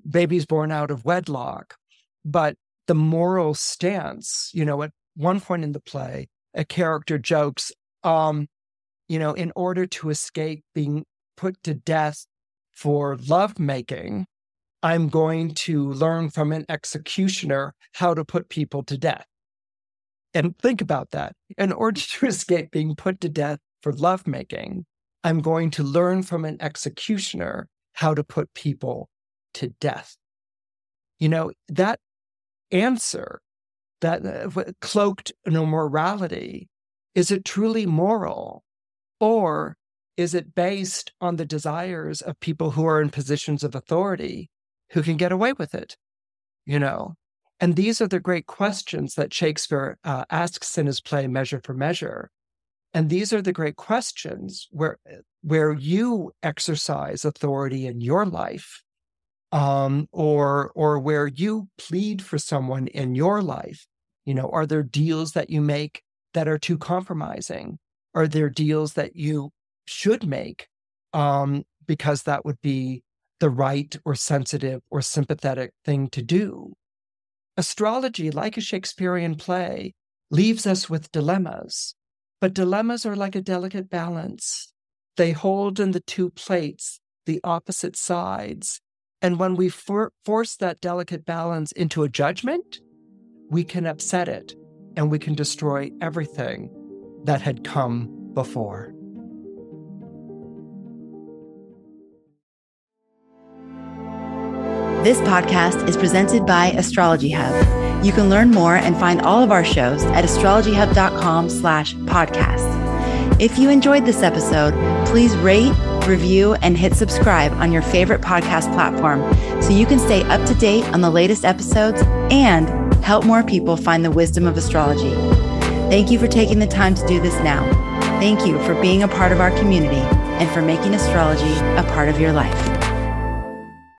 [SPEAKER 1] babies born out of wedlock. But the moral stance, you know, at one point in the play, a character jokes, um, you know, in order to escape being put to death for lovemaking, I'm going to learn from an executioner how to put people to death. And think about that. In order to escape being put to death for lovemaking, I'm going to learn from an executioner how to put people to death. You know, that answer, that uh, cloaked no morality, is it truly moral? Or is it based on the desires of people who are in positions of authority who can get away with it? You know, and these are the great questions that Shakespeare uh, asks in his play Measure for Measure. And these are the great questions where where you exercise authority in your life, um, or or where you plead for someone in your life. You know, are there deals that you make that are too compromising? Are there deals that you should make um, because that would be the right or sensitive or sympathetic thing to do. Astrology, like a Shakespearean play, leaves us with dilemmas, but dilemmas are like a delicate balance. They hold in the two plates the opposite sides. And when we for- force that delicate balance into a judgment, we can upset it and we can destroy everything that had come before.
[SPEAKER 2] This podcast is presented by Astrology Hub. You can learn more and find all of our shows at astrologyhub.com slash podcast. If you enjoyed this episode, please rate, review, and hit subscribe on your favorite podcast platform so you can stay up to date on the latest episodes and help more people find the wisdom of astrology. Thank you for taking the time to do this now. Thank you for being a part of our community and for making astrology a part of your life.